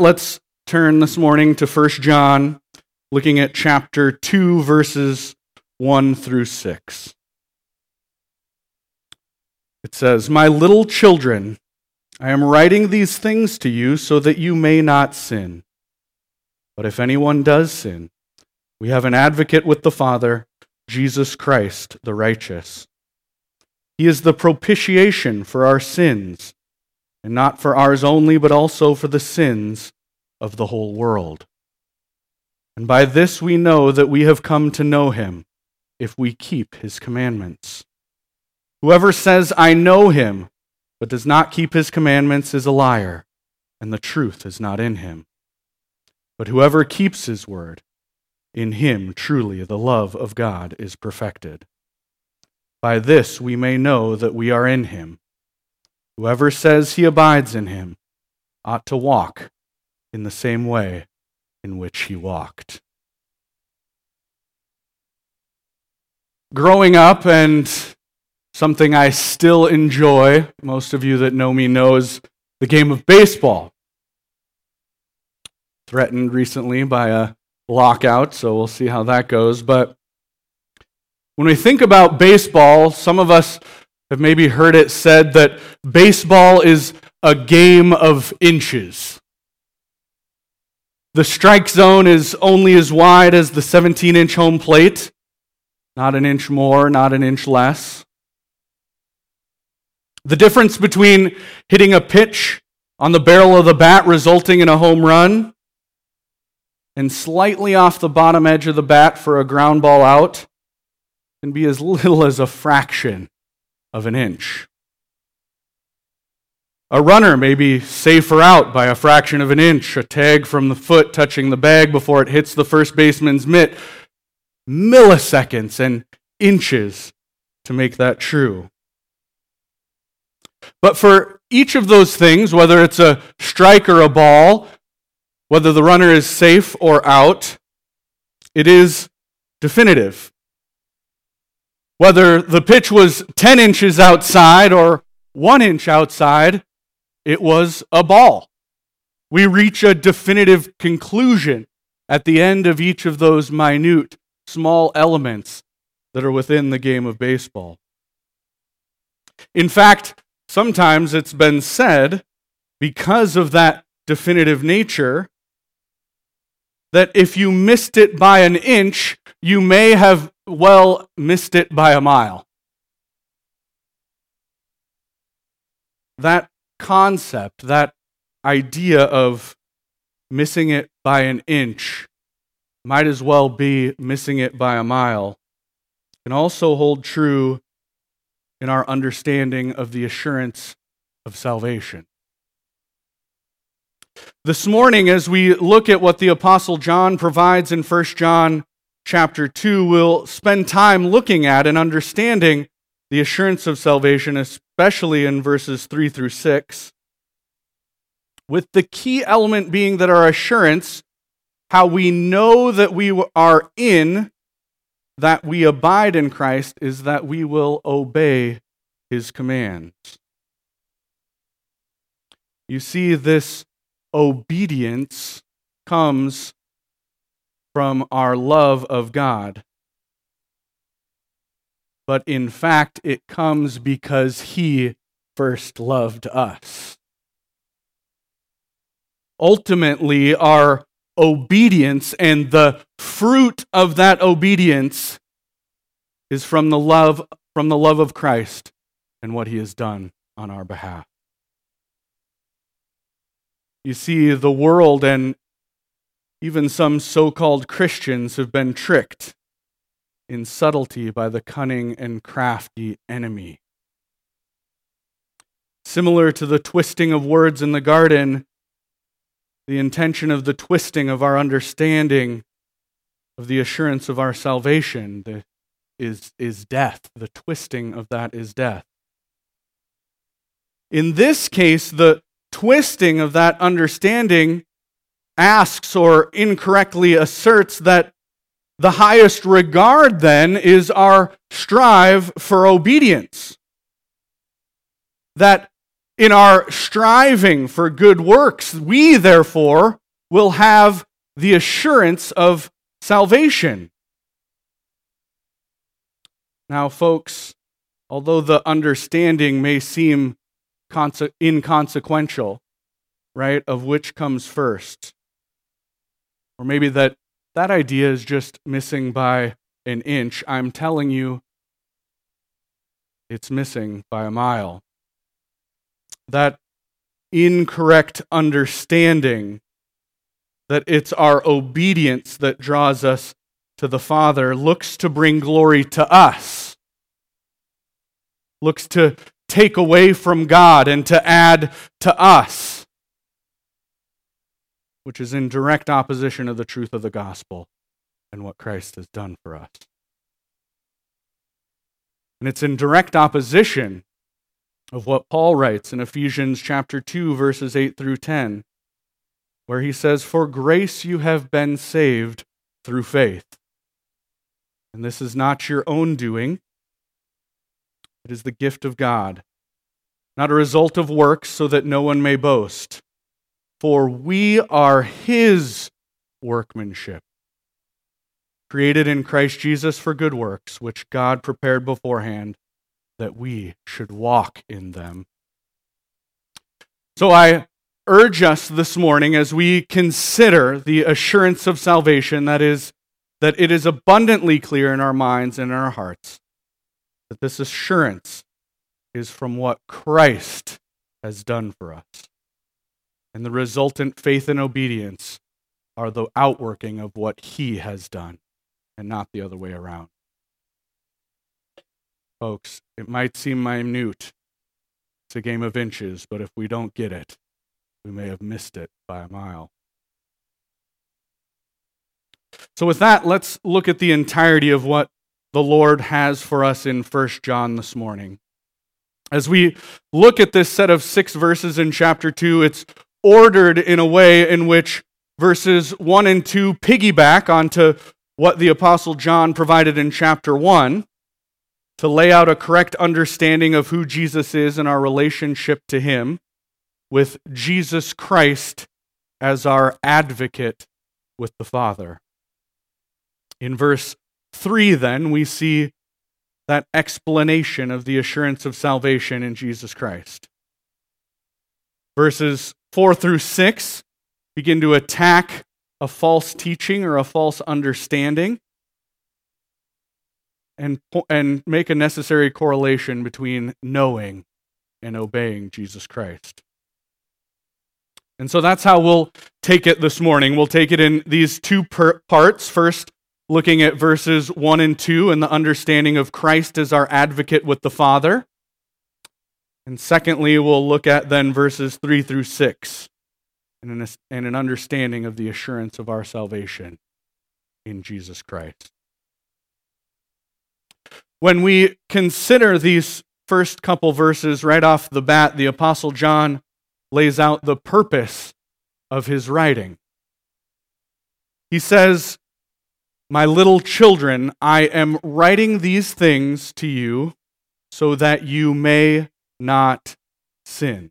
Let's turn this morning to 1 John, looking at chapter 2, verses 1 through 6. It says, My little children, I am writing these things to you so that you may not sin. But if anyone does sin, we have an advocate with the Father, Jesus Christ, the righteous. He is the propitiation for our sins and not for ours only, but also for the sins of the whole world. And by this we know that we have come to know him, if we keep his commandments. Whoever says, I know him, but does not keep his commandments is a liar, and the truth is not in him. But whoever keeps his word, in him truly the love of God is perfected. By this we may know that we are in him. Whoever says he abides in him ought to walk in the same way in which he walked. Growing up, and something I still enjoy, most of you that know me knows the game of baseball. Threatened recently by a lockout, so we'll see how that goes. But when we think about baseball, some of us have maybe heard it said that baseball is a game of inches. The strike zone is only as wide as the 17 inch home plate, not an inch more, not an inch less. The difference between hitting a pitch on the barrel of the bat resulting in a home run and slightly off the bottom edge of the bat for a ground ball out can be as little as a fraction of an inch. A runner may be safer out by a fraction of an inch, a tag from the foot touching the bag before it hits the first baseman's mitt. Milliseconds and inches to make that true. But for each of those things, whether it's a strike or a ball, whether the runner is safe or out, it is definitive. Whether the pitch was 10 inches outside or one inch outside, it was a ball. We reach a definitive conclusion at the end of each of those minute, small elements that are within the game of baseball. In fact, sometimes it's been said, because of that definitive nature, that if you missed it by an inch, you may have well missed it by a mile. That concept, that idea of missing it by an inch, might as well be missing it by a mile, can also hold true in our understanding of the assurance of salvation. This morning, as we look at what the Apostle John provides in 1 John chapter 2, we'll spend time looking at and understanding the assurance of salvation, especially in verses 3 through 6, with the key element being that our assurance, how we know that we are in, that we abide in Christ, is that we will obey his commands. You see, this obedience comes from our love of God. But in fact, it comes because He first loved us. Ultimately, our obedience and the fruit of that obedience is from the love from the love of Christ and what he has done on our behalf. You see the world and even some so called Christians have been tricked in subtlety by the cunning and crafty enemy. Similar to the twisting of words in the garden, the intention of the twisting of our understanding of the assurance of our salvation the, is, is death. The twisting of that is death. In this case, the twisting of that understanding asks or incorrectly asserts that the highest regard then is our strive for obedience. That in our striving for good works, we therefore will have the assurance of salvation. Now, folks, although the understanding may seem inconsequential, right, of which comes first, or maybe that that idea is just missing by an inch, I'm telling you it's missing by a mile. That incorrect understanding that it's our obedience that draws us to the Father looks to bring glory to us, looks to take away from God and to add to us, which is in direct opposition of the truth of the gospel and what Christ has done for us. And it's in direct opposition of what Paul writes in Ephesians chapter 2 verses 8 through 10 where he says for grace you have been saved through faith. And this is not your own doing. It is the gift of God, not a result of works so that no one may boast. For we are his workmanship created in Christ Jesus for good works, which God prepared beforehand that we should walk in them. So I urge us this morning as we consider the assurance of salvation that is that it is abundantly clear in our minds and in our hearts that this assurance is from what Christ has done for us. And the resultant faith and obedience are the outworking of what he has done and not the other way around. Folks, it might seem minute. It's a game of inches, but if we don't get it, we may have missed it by a mile. So, with that, let's look at the entirety of what the Lord has for us in 1 John this morning. As we look at this set of six verses in chapter 2, it's ordered in a way in which verses 1 and 2 piggyback onto what the Apostle John provided in chapter 1 to lay out a correct understanding of who Jesus is and our relationship to him, with Jesus Christ as our advocate with the Father. In verse 3, then, we see that explanation of the assurance of salvation in Jesus Christ. Verses 4 through 6 begin to attack a false teaching or a false understanding and, and make a necessary correlation between knowing and obeying Jesus Christ. And so that's how we'll take it this morning. We'll take it in these two per- parts. First, looking at verses 1 and 2 and the understanding of Christ as our advocate with the Father. And secondly, we'll look at then verses 3 through 6 and an, and an understanding of the assurance of our salvation in Jesus Christ. When we consider these first couple verses right off the bat, the Apostle John lays out the purpose of his writing. He says, My little children, I am writing these things to you so that you may not sin.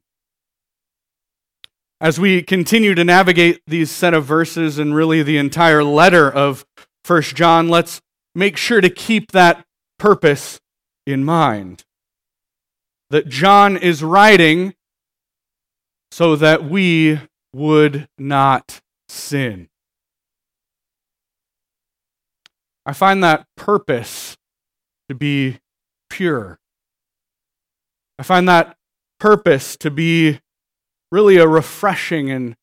As we continue to navigate these set of verses and really the entire letter of First John, let's make sure to keep that purpose in mind. That John is writing so that we would not sin. I find that purpose to be pure. I find that purpose to be really a refreshing and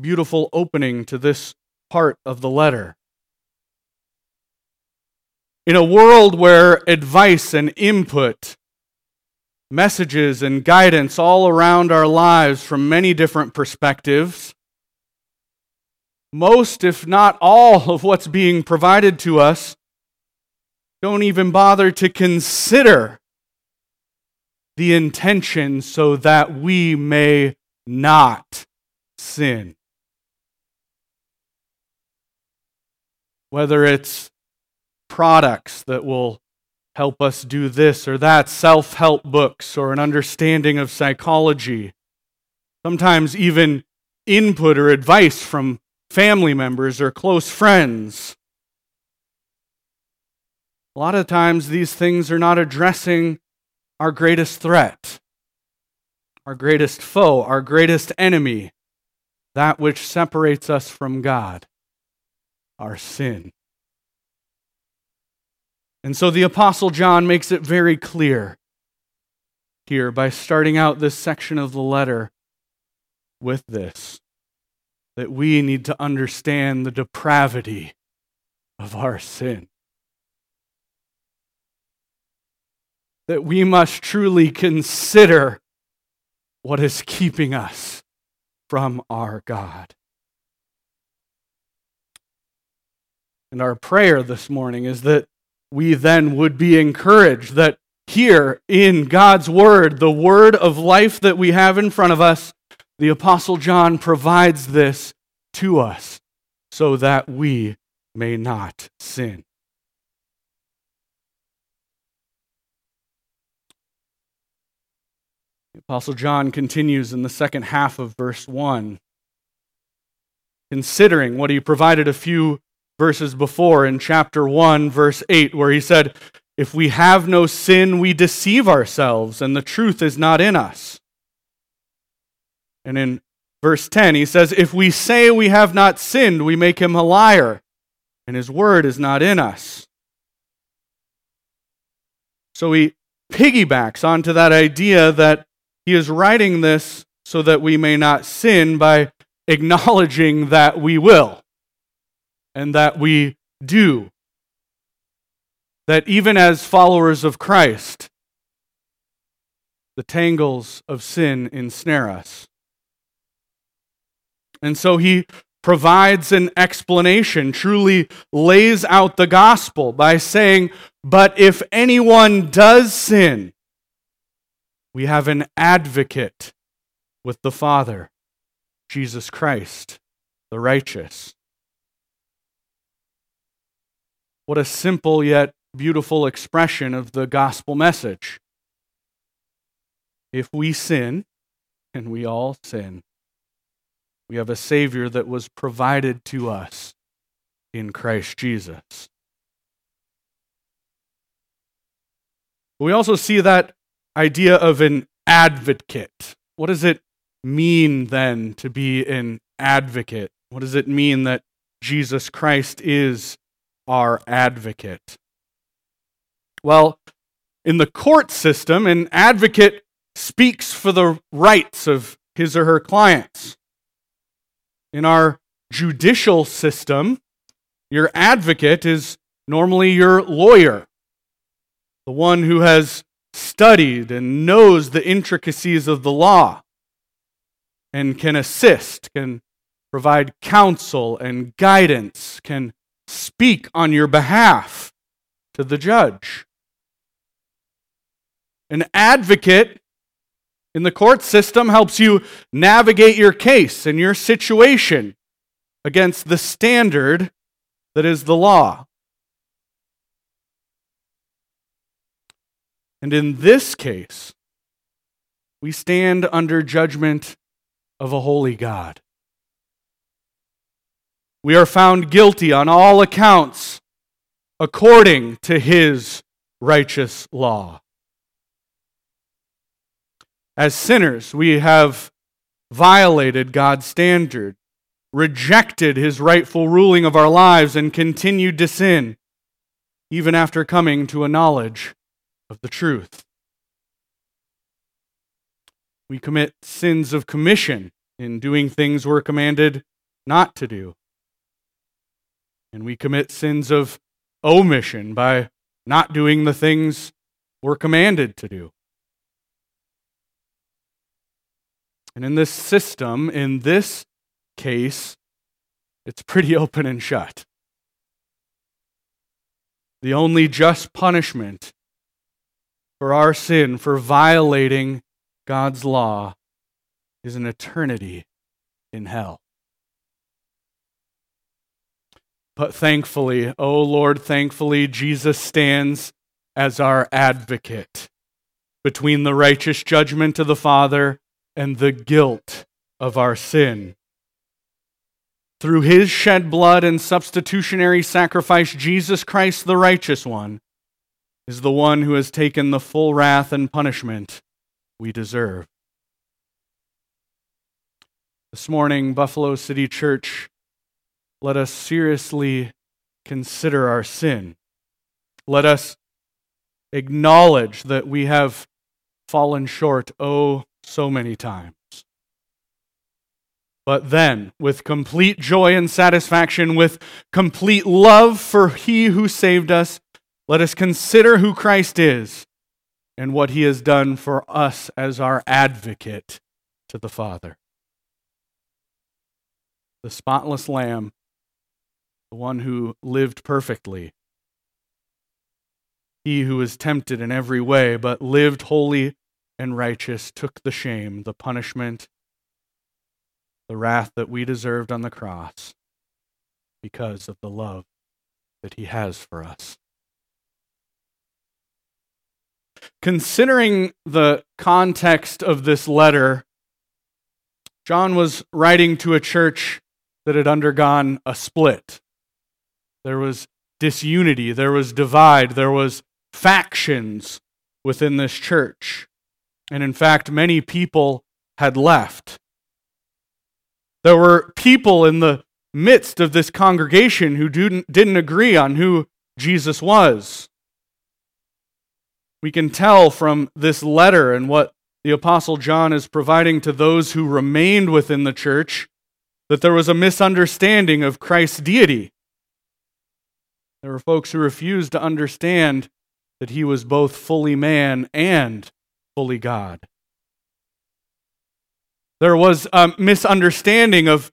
beautiful opening to this part of the letter. In a world where advice and input, messages and guidance all around our lives from many different perspectives, most, if not all, of what's being provided to us don't even bother to consider the intention so that we may not sin. Whether it's products that will help us do this or that, self help books or an understanding of psychology. Sometimes even input or advice from family members or close friends. A lot of times, these things are not addressing our greatest threat, our greatest foe, our greatest enemy, that which separates us from God, our sin. And so the Apostle John makes it very clear here by starting out this section of the letter with this that we need to understand the depravity of our sin. That we must truly consider what is keeping us from our God. And our prayer this morning is that we then would be encouraged that here in God's Word, the Word of life that we have in front of us, the Apostle John provides this to us so that we may not sin. Apostle John continues in the second half of verse 1, considering what he provided a few verses before in chapter 1, verse 8, where he said, If we have no sin, we deceive ourselves, and the truth is not in us. And in verse 10, he says, If we say we have not sinned, we make him a liar, and his word is not in us. So he piggybacks onto that idea that he is writing this so that we may not sin by acknowledging that we will and that we do. That even as followers of Christ, the tangles of sin ensnare us. And so he provides an explanation, truly lays out the gospel by saying, But if anyone does sin, we have an advocate with the Father, Jesus Christ, the righteous. What a simple yet beautiful expression of the gospel message. If we sin, and we all sin, we have a Savior that was provided to us in Christ Jesus. We also see that idea of an advocate. What does it mean then to be an advocate? What does it mean that Jesus Christ is our advocate? Well, in the court system, an advocate speaks for the rights of his or her clients. In our judicial system, your advocate is normally your lawyer, the one who has studied and knows the intricacies of the law and can assist, can provide counsel and guidance, can speak on your behalf to the judge. An advocate in the court system helps you navigate your case and your situation against the standard that is the law. And in this case, we stand under judgment of a holy God. We are found guilty on all accounts according to his righteous law. As sinners, we have violated God's standard, rejected his rightful ruling of our lives, and continued to sin, even after coming to a knowledge of the truth. We commit sins of commission in doing things we're commanded not to do. And we commit sins of omission by not doing the things we're commanded to do. And in this system, in this case, it's pretty open and shut. The only just punishment for our sin, for violating God's law, is an eternity in hell. But thankfully, oh Lord, thankfully, Jesus stands as our advocate between the righteous judgment of the Father and the guilt of our sin. Through his shed blood and substitutionary sacrifice, Jesus Christ, the righteous one, is the one who has taken the full wrath and punishment we deserve. This morning, Buffalo City Church, let us seriously consider our sin. Let us acknowledge that we have fallen short oh so many times. But then, with complete joy and satisfaction, with complete love for He who saved us, let us consider who Christ is and what He has done for us as our advocate to the Father. The spotless Lamb, the one who lived perfectly, he who was tempted in every way, but lived holy and righteous, took the shame, the punishment, the wrath that we deserved on the cross because of the love that he has for us. Considering the context of this letter, John was writing to a church that had undergone a split. There was disunity, there was divide, there was factions within this church. And in fact, many people had left. There were people in the midst of this congregation who didn't, agree on who Jesus was. We can tell from this letter and what the Apostle John is providing to those who remained within the church that there was a misunderstanding of Christ's deity. There were folks who refused to understand that he was both fully man and fully God. There was a misunderstanding of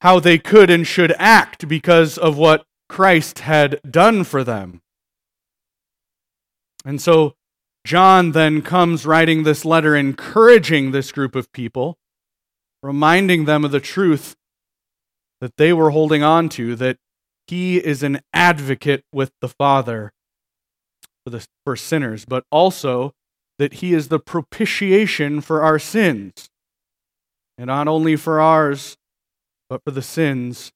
how they could and should act because of what Christ had done for them. And so John then comes writing this letter, encouraging this group of people, reminding them of the truth that they were holding on to, that he is an advocate with the Father for, the, for sinners, but also that he is the propitiation for our sins. And not only for ours, but for the sins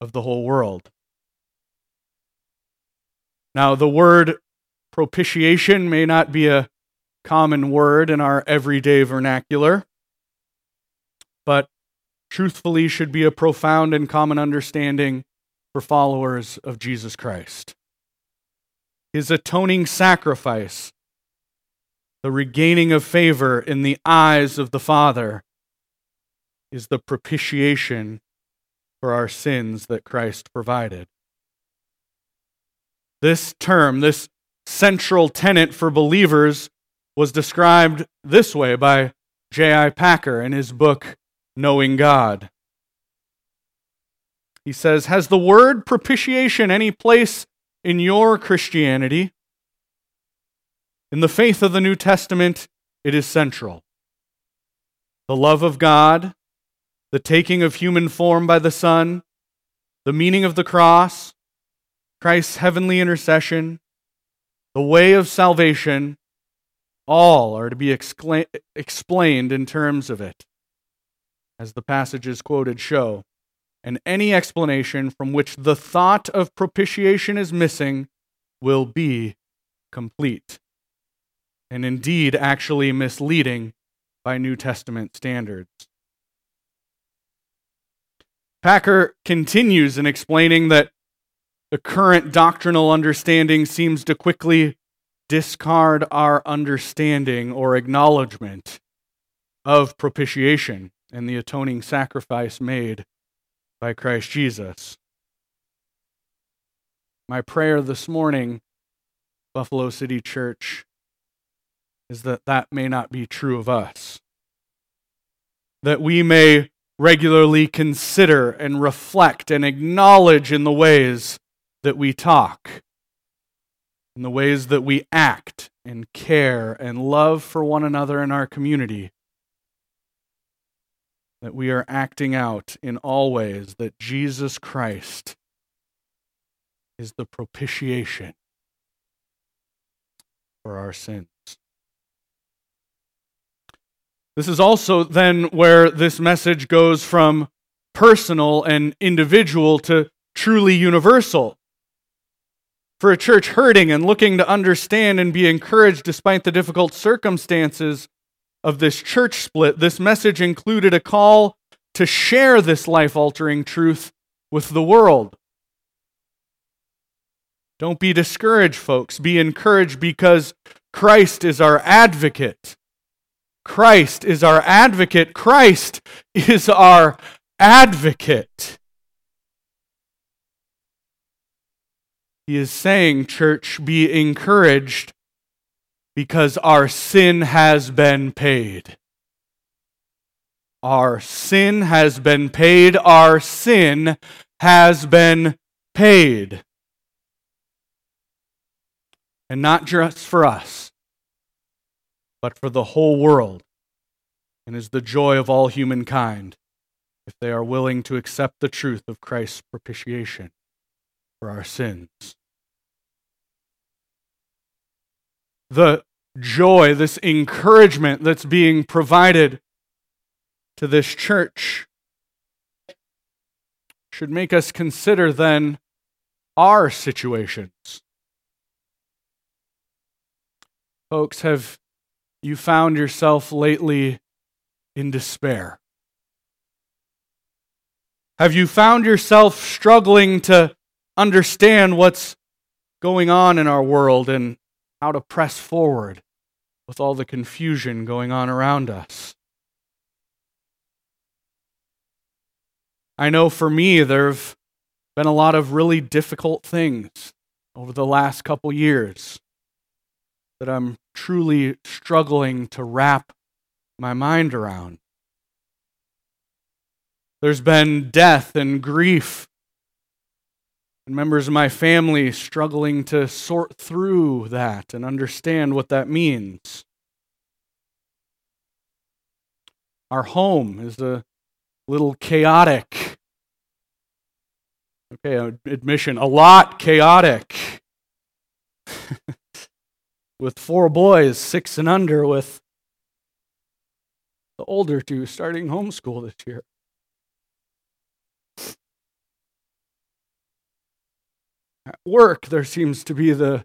of the whole world. Now, the word propitiation may not be a common word in our everyday vernacular, but truthfully should be a profound and common understanding for followers of Jesus Christ his atoning sacrifice, the regaining of favor in the eyes of the Father, is the propitiation for our sins that Christ provided. This term, this central tenet for believers, was described this way by J.I. Packer in his book, Knowing God. He says, Has the word propitiation any place in your Christianity, in the faith of the New Testament, it is central. The love of God, the taking of human form by the Son, the meaning of the cross, Christ's heavenly intercession, the way of salvation, all are to be excla- explained in terms of it, as the passages quoted show and any explanation from which the thought of propitiation is missing will be complete, and indeed actually misleading by New Testament standards. Packer continues in explaining that the current doctrinal understanding seems to quickly discard our understanding or acknowledgement of propitiation and the atoning sacrifice made by Christ Jesus. My prayer this morning, Buffalo City Church, is that that may not be true of us. That we may regularly consider and reflect and acknowledge in the ways that we talk, in the ways that we act and care and love for one another in our community that we are acting out in all ways that Jesus Christ is the propitiation for our sins. This is also then where this message goes from personal and individual to truly universal. For a church hurting and looking to understand and be encouraged despite the difficult circumstances of this church split, this message included a call to share this life altering truth with the world. Don't be discouraged, folks. Be encouraged because Christ is our advocate. Christ is our advocate. Christ is our advocate. He is saying, church, be encouraged because our sin has been paid. Our sin has been paid. Our sin has been paid. And not just for us, but for the whole world, and is the joy of all humankind if they are willing to accept the truth of Christ's propitiation for our sins. The joy, this encouragement that's being provided to this church should make us consider then our situations. Folks, have you found yourself lately in despair? Have you found yourself struggling to understand what's going on in our world and how to press forward with all the confusion going on around us? I know for me, there have been a lot of really difficult things over the last couple years that I'm truly struggling to wrap my mind around. There's been death and grief, and members of my family struggling to sort through that and understand what that means. Our home is a little chaotic. Okay, uh, admission, a lot chaotic. with four boys, six and under, with the older two starting homeschool this year. At work, there seems to be the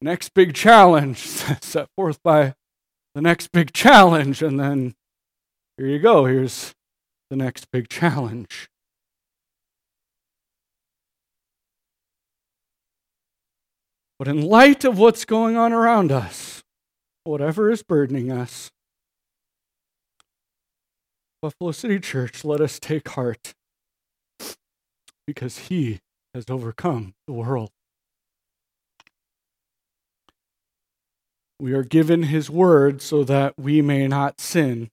next big challenge set forth by the next big challenge, and then here you go, here's the next big challenge. But in light of what's going on around us, whatever is burdening us, Buffalo City Church, let us take heart because He has overcome the world. We are given His word so that we may not sin.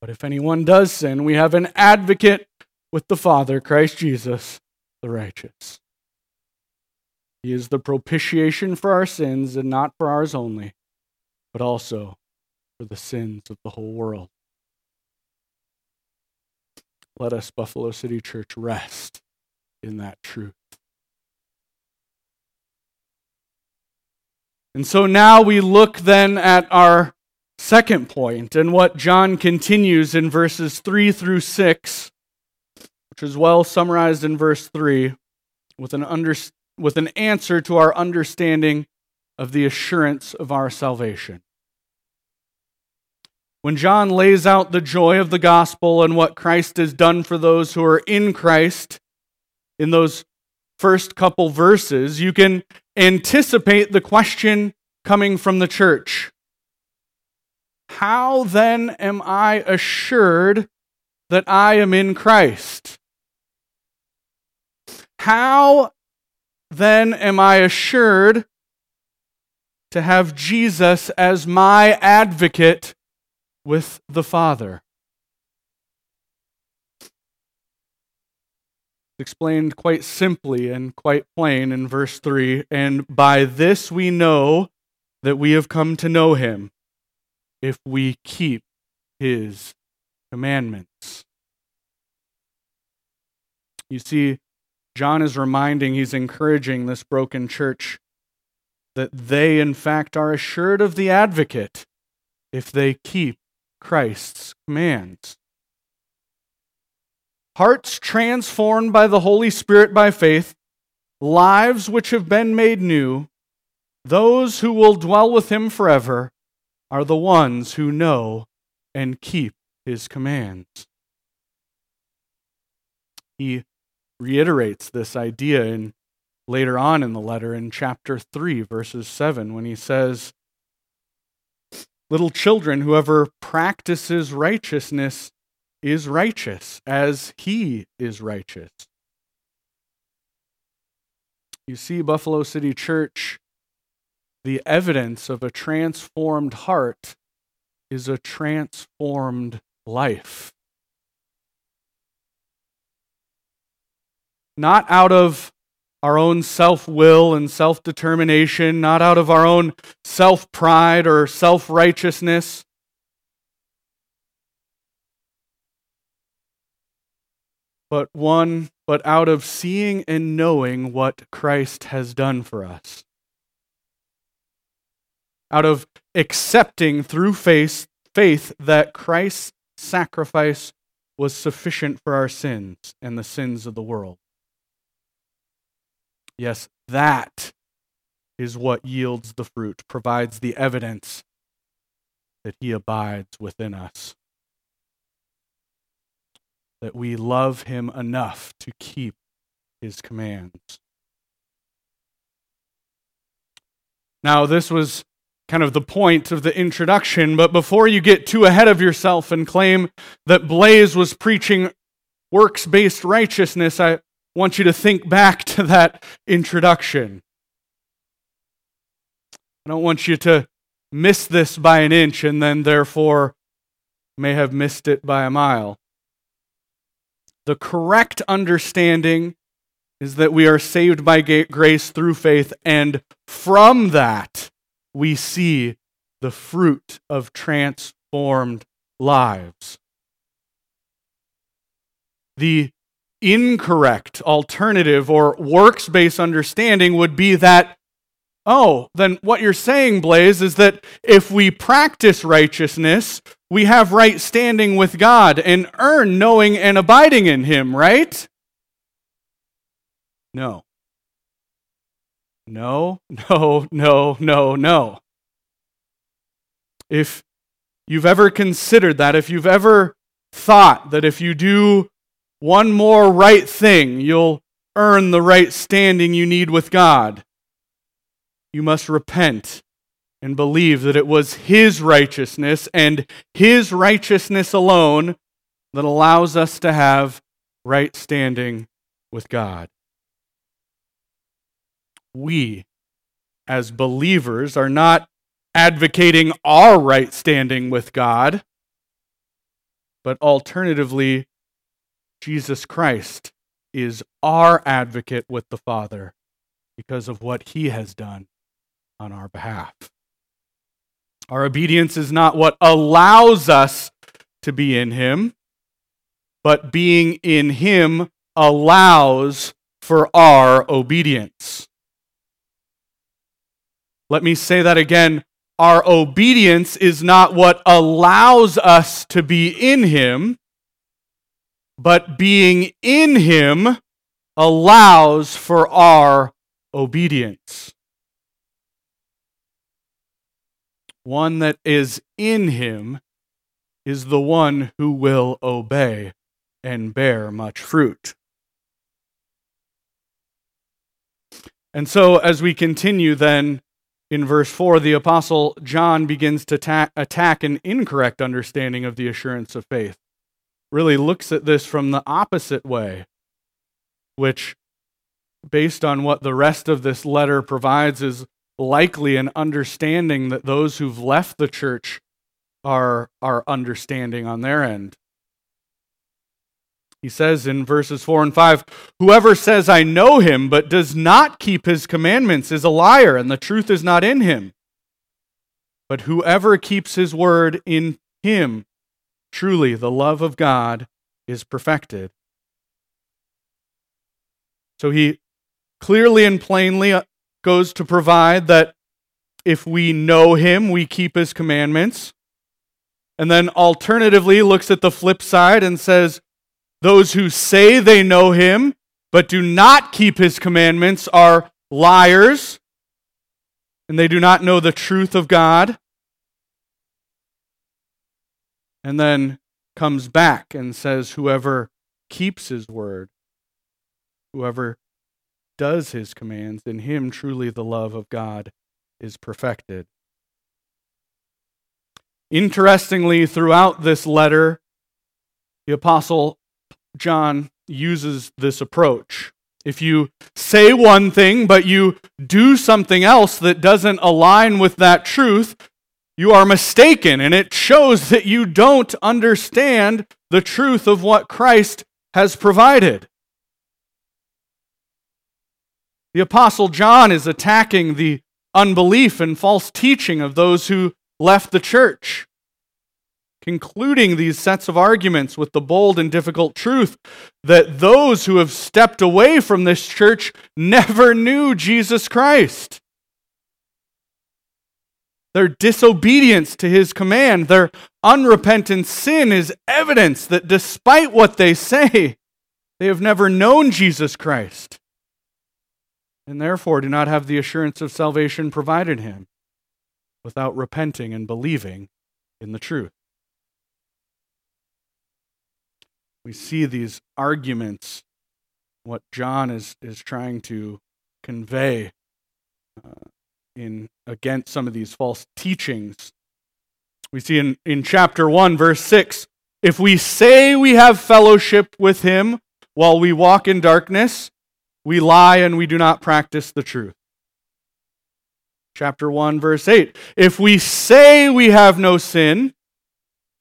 But if anyone does sin, we have an advocate with the Father, Christ Jesus, the righteous. He is the propitiation for our sins, and not for ours only, but also for the sins of the whole world. Let us, Buffalo City Church, rest in that truth. And so now we look then at our second point and what John continues in verses 3 through 6, which is well summarized in verse 3, with an understanding with an answer to our understanding of the assurance of our salvation. When John lays out the joy of the gospel and what Christ has done for those who are in Christ in those first couple verses, you can anticipate the question coming from the church How then am I assured that I am in Christ? How then am I assured to have Jesus as my advocate with the Father. Explained quite simply and quite plain in verse 3 and by this we know that we have come to know him if we keep his commandments. You see, John is reminding, he's encouraging this broken church that they, in fact, are assured of the advocate if they keep Christ's commands. Hearts transformed by the Holy Spirit by faith, lives which have been made new, those who will dwell with Him forever are the ones who know and keep His commands. He reiterates this idea in later on in the letter in chapter 3 verses 7 when he says little children whoever practices righteousness is righteous as he is righteous you see buffalo city church the evidence of a transformed heart is a transformed life not out of our own self will and self determination, not out of our own self pride or self righteousness. But one, but out of seeing and knowing what Christ has done for us. Out of accepting through faith, faith that Christ's sacrifice was sufficient for our sins and the sins of the world. Yes, that is what yields the fruit, provides the evidence that He abides within us. That we love Him enough to keep His commands. Now, this was kind of the point of the introduction, but before you get too ahead of yourself and claim that Blaze was preaching works based righteousness, I, want you to think back to that introduction. I don't want you to miss this by an inch and then, therefore, may have missed it by a mile. The correct understanding is that we are saved by grace through faith, and from that we see the fruit of transformed lives. The incorrect alternative or works based understanding would be that, oh, then what you're saying, Blaze, is that if we practice righteousness, we have right standing with God and earn knowing and abiding in Him, right? No. No, no, no, no, no. If you've ever considered that, if you've ever thought that if you do one more right thing, you'll earn the right standing you need with God. You must repent and believe that it was His righteousness and His righteousness alone that allows us to have right standing with God. We, as believers, are not advocating our right standing with God, but alternatively, Jesus Christ is our advocate with the Father because of what he has done on our behalf. Our obedience is not what allows us to be in him, but being in him allows for our obedience. Let me say that again. Our obedience is not what allows us to be in him, but being in him allows for our obedience. One that is in him is the one who will obey and bear much fruit. And so, as we continue then in verse 4, the Apostle John begins to ta- attack an incorrect understanding of the assurance of faith really looks at this from the opposite way, which, based on what the rest of this letter provides, is likely an understanding that those who've left the church are, are understanding on their end. He says in verses 4 and 5 Whoever says, I know him, but does not keep his commandments is a liar, and the truth is not in him. But whoever keeps his word in him, Truly, the love of God is perfected. So he clearly and plainly goes to provide that if we know him, we keep his commandments. And then alternatively looks at the flip side and says, those who say they know him but do not keep his commandments are liars, and they do not know the truth of God. And then comes back and says, Whoever keeps his word, whoever does his commands, in him truly the love of God is perfected. Interestingly, throughout this letter, the Apostle John uses this approach. If you say one thing, but you do something else that doesn't align with that truth, you are mistaken, and it shows that you don't understand the truth of what Christ has provided. The Apostle John is attacking the unbelief and false teaching of those who left the church, concluding these sets of arguments with the bold and difficult truth that those who have stepped away from this church never knew Jesus Christ. Their disobedience to his command, their unrepentant sin is evidence that despite what they say, they have never known Jesus Christ and therefore do not have the assurance of salvation provided him without repenting and believing in the truth. We see these arguments, what John is, is trying to convey uh, in against some of these false teachings. We see in, in chapter 1, verse 6 if we say we have fellowship with him while we walk in darkness, we lie and we do not practice the truth. Chapter 1, verse 8. If we say we have no sin,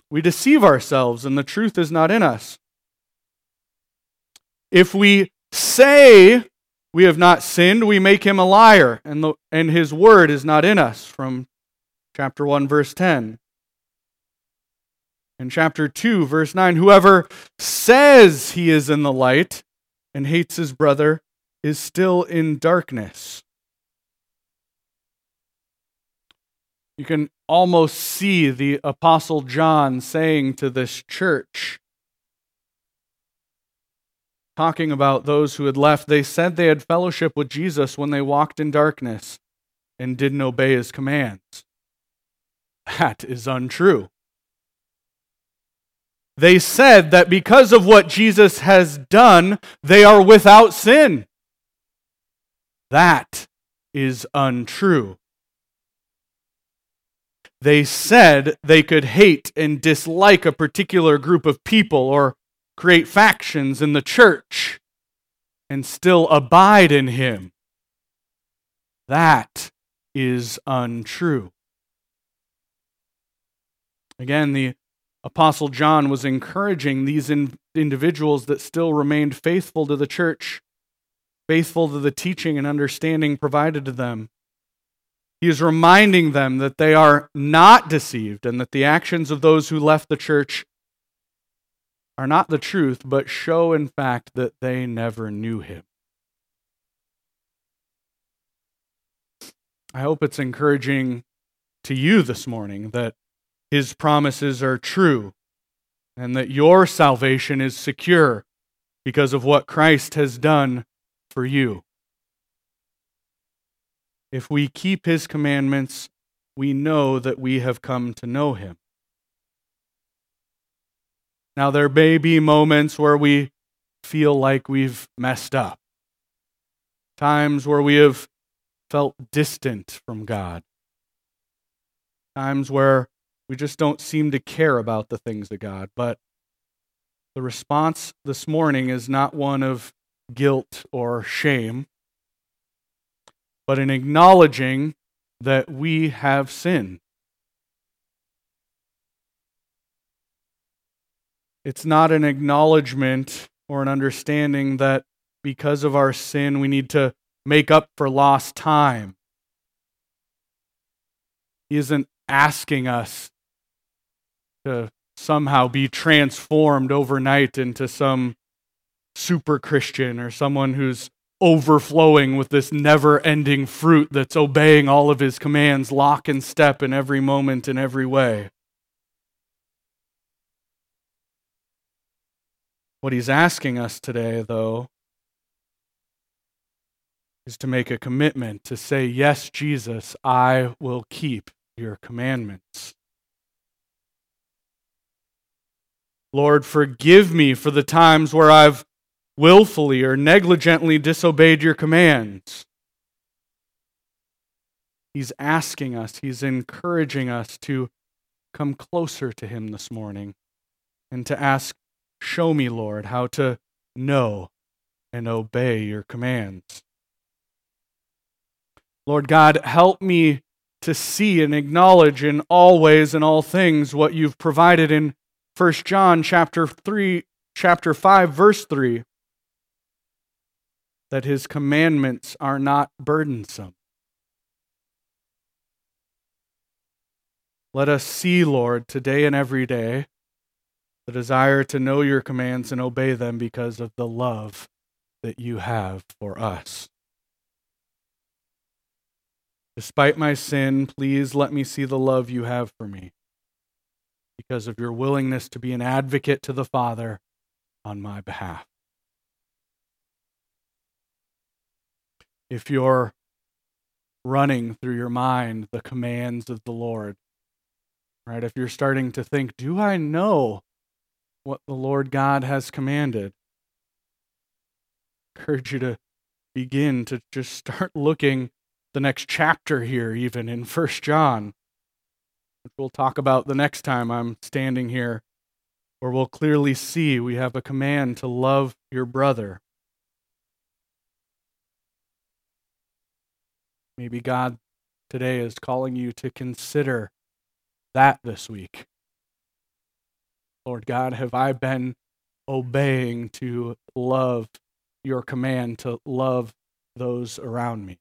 we deceive ourselves and the truth is not in us. If we say we have not sinned, we make him a liar and, the, and his word is not in us. From chapter 1, verse 10. In chapter 2, verse 9, whoever says he is in the light and hates his brother is still in darkness. You can almost see the Apostle John saying to this church, talking about those who had left, they said they had fellowship with Jesus when they walked in darkness and didn't obey his commands. That is untrue. They said that because of what Jesus has done, they are without sin. That is untrue. They said they could hate and dislike a particular group of people or create factions in the church and still abide in Him. That is untrue. Again, the Apostle John was encouraging these in individuals that still remained faithful to the church faithful to the teaching and understanding provided to them. He is reminding them that they are not deceived and that the actions of those who left the church are not the truth, but show, in fact, that they never knew him. I hope it's encouraging to you this morning that his promises are true and that your salvation is secure because of what Christ has done for you. If we keep his commandments, we know that we have come to know him. Now, there may be moments where we feel like we've messed up, times where we have felt distant from God, times where we just don't seem to care about the things of God. But the response this morning is not one of guilt or shame, but in acknowledging that we have sinned. It's not an acknowledgement or an understanding that because of our sin we need to make up for lost time. He isn't asking us to somehow be transformed overnight into some super Christian or someone who's overflowing with this never ending fruit that's obeying all of his commands, lock and step in every moment, in every way. What he's asking us today, though, is to make a commitment to say, Yes, Jesus, I will keep your commandments. Lord, forgive me for the times where I've willfully or negligently disobeyed your commands. He's asking us, he's encouraging us to come closer to him this morning and to ask, Show me, Lord, how to know and obey your commands. Lord God, help me to see and acknowledge in all ways and all things what you've provided in 1 John chapter 3 chapter 5 verse 3 that his commandments are not burdensome. Let us see, Lord, today and every day the desire to know your commands and obey them because of the love that you have for us. Despite my sin, please let me see the love you have for me because of your willingness to be an advocate to the Father on my behalf. If you're running through your mind the commands of the Lord, right? If you're starting to think, do I know what the Lord God has commanded? I encourage you to begin to just start looking the next chapter here, even in First John, which we'll talk about the next time I'm standing here, where we'll clearly see we have a command to love your brother. Maybe God today is calling you to consider that this week. Lord God, have I been obeying to love your command to love those around me?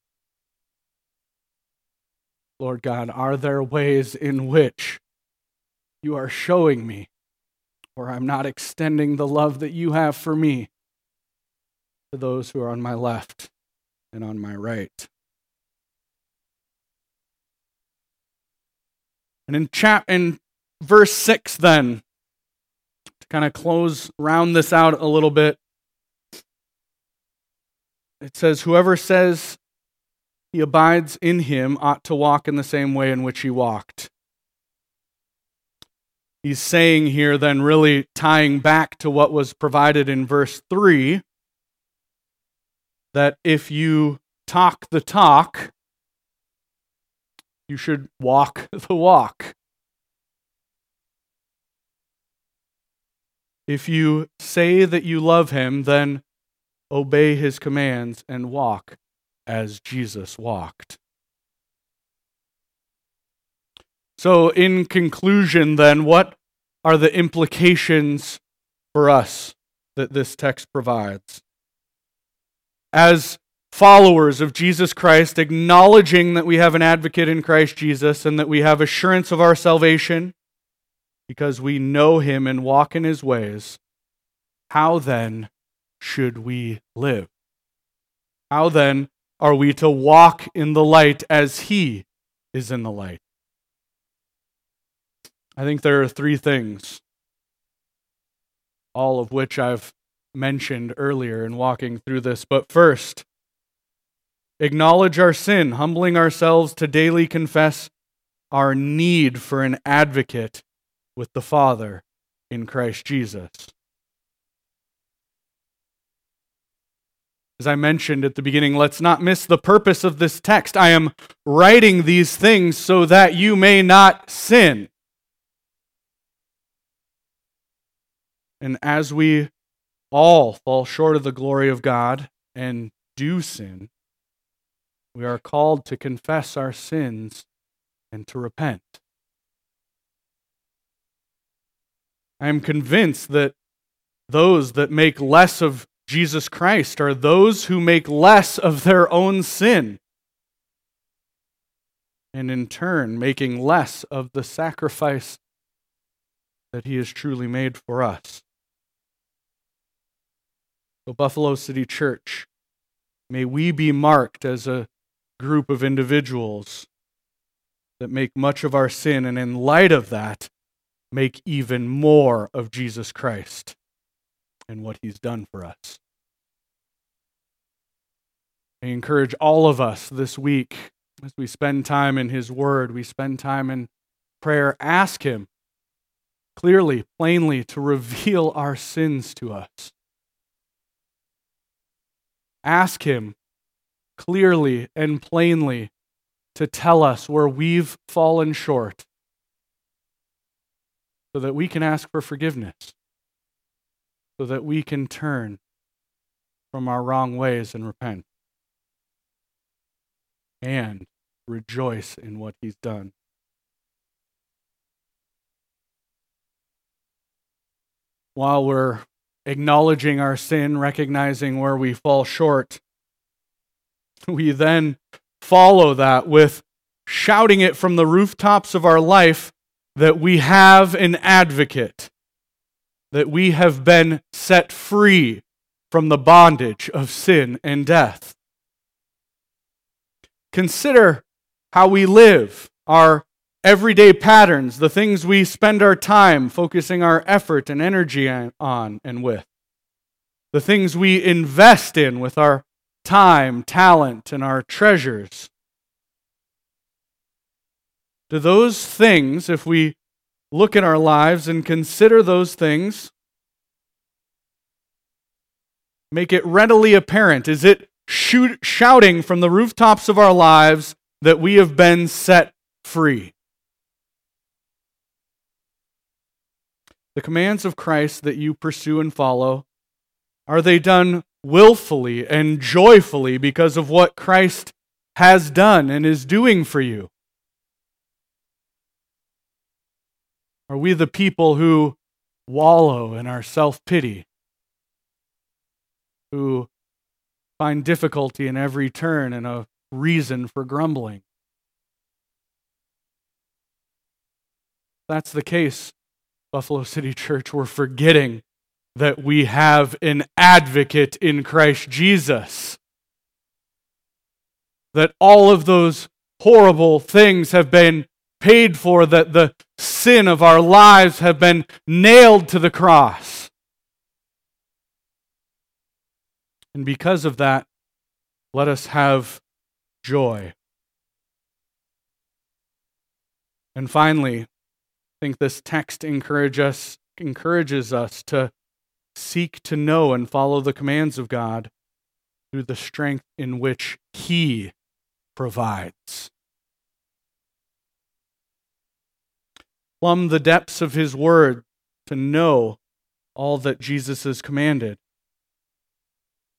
Lord God, are there ways in which you are showing me where I'm not extending the love that you have for me to those who are on my left and on my right? And in chap in verse 6 then to kind of close round this out a little bit it says whoever says he abides in him ought to walk in the same way in which he walked. He's saying here, then, really tying back to what was provided in verse 3 that if you talk the talk, you should walk the walk. If you say that you love him, then obey his commands and walk as Jesus walked. So, in conclusion, then, what are the implications for us that this text provides? As followers of Jesus Christ, acknowledging that we have an advocate in Christ Jesus and that we have assurance of our salvation because we know him and walk in his ways, how then should we live? How then are we to walk in the light as He is in the light? I think there are three things, all of which I've mentioned earlier in walking through this. But first, acknowledge our sin, humbling ourselves to daily confess our need for an advocate with the Father in Christ Jesus. As I mentioned at the beginning, let's not miss the purpose of this text. I am writing these things so that you may not sin. And as we all fall short of the glory of God and do sin, we are called to confess our sins and to repent. I am convinced that those that make less of Jesus Christ are those who make less of their own sin, and in turn, making less of the sacrifice that He has truly made for us. So, Buffalo City Church, May we be marked as a group of individuals that make much of our sin, and in light of that, make even more of Jesus Christ and what he's done for us. I encourage all of us this week as we spend time in his word, we spend time in prayer, ask him clearly, plainly to reveal our sins to us. Ask him clearly and plainly to tell us where we've fallen short so that we can ask for forgiveness, so that we can turn from our wrong ways and repent, and rejoice in what He's done. While we're acknowledging our sin, recognizing where we fall short, we then follow that with shouting it from the rooftops of our life that we have an advocate, that we have been set free from the bondage of sin and death. Consider how we live, our everyday patterns, the things we spend our time focusing our effort and energy on and with, the things we invest in with our time, talent, and our treasures. Do those things, if we look at our lives and consider those things, make it readily apparent? Is it shoot, shouting from the rooftops of our lives that we have been set free? The commands of Christ that you pursue and follow, are they done willfully and joyfully because of what Christ has done and is doing for you? Are we the people who wallow in our self pity, who find difficulty in every turn and a reason for grumbling? that's the case, Buffalo City Church, we're forgetting that we have an advocate in Christ Jesus. That all of those horrible things have been paid for, that the sin of our lives have been nailed to the cross. And because of that, let us have joy. And finally, I think this text encourage us, encourages us to seek to know and follow the commands of God through the strength in which He provides. Plumb the depths of His Word to know all that Jesus has commanded,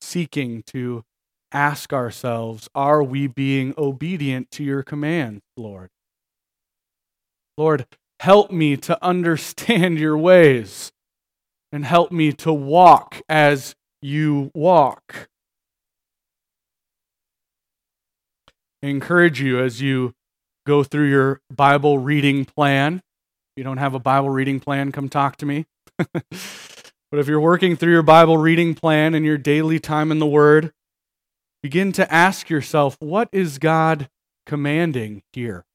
seeking to ask ourselves, Are we being obedient to your command, Lord? Lord, help me to understand your ways and help me to walk as you walk. I encourage you as you go through your Bible reading plan. If you don't have a Bible reading plan, come talk to me. but if you're working through your Bible reading plan and your daily time in the Word, begin to ask yourself what is God commanding here?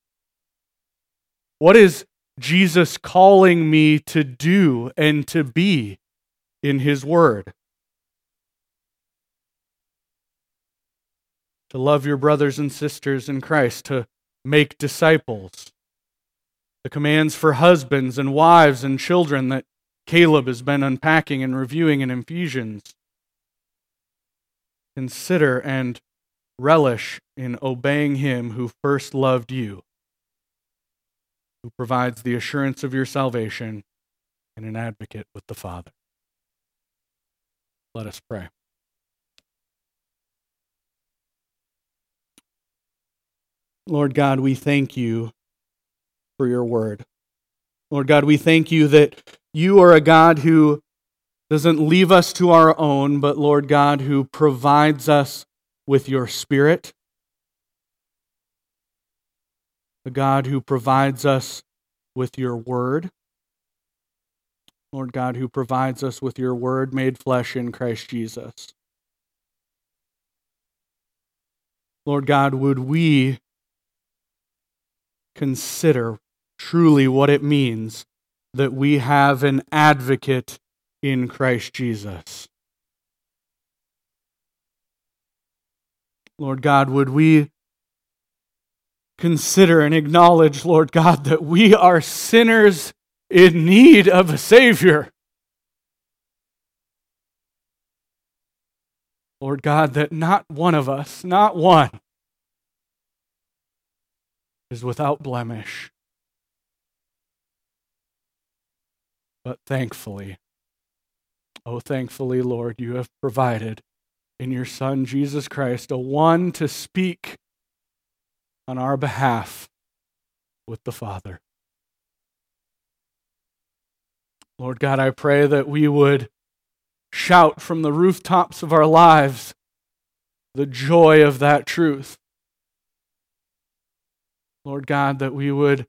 What is Jesus calling me to do and to be in His Word. To love your brothers and sisters in Christ, to make disciples. The commands for husbands and wives and children that Caleb has been unpacking and reviewing in Ephesians. Consider and relish in obeying Him who first loved you who provides the assurance of your salvation and an advocate with the Father. Let us pray. Lord God, we thank you for your word. Lord God, we thank you that you are a God who doesn't leave us to our own, but Lord God, who provides us with your spirit the God who provides us with your word. Lord God, who provides us with your word made flesh in Christ Jesus. Lord God, would we consider truly what it means that we have an advocate in Christ Jesus? Lord God, would we consider and acknowledge, Lord God, that we are sinners in need of a Savior? Lord God, that not one of us, not one, is without blemish. But thankfully, oh, thankfully, Lord, you have provided in your Son, Jesus Christ, a one to speak on our behalf with the Father. Lord God, I pray that we would shout from the rooftops of our lives the joy of that truth. Lord God, that we would,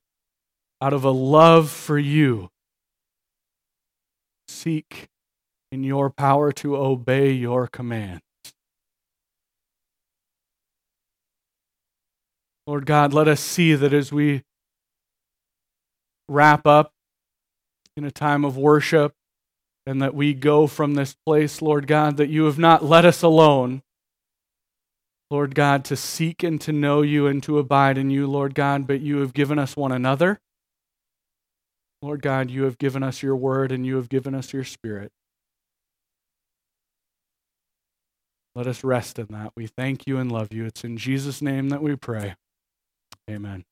out of a love for you, seek in your power to obey your commands. Lord God, let us see that as we wrap up in a time of worship, and that we go from this place, Lord God, that you have not let us alone. Lord God, to seek and to know you and to abide in you, Lord God, but you have given us one another. Lord God, you have given us your word and you have given us your spirit. Let us rest in that. We thank you and love you. It's in Jesus' name that we pray. Amen.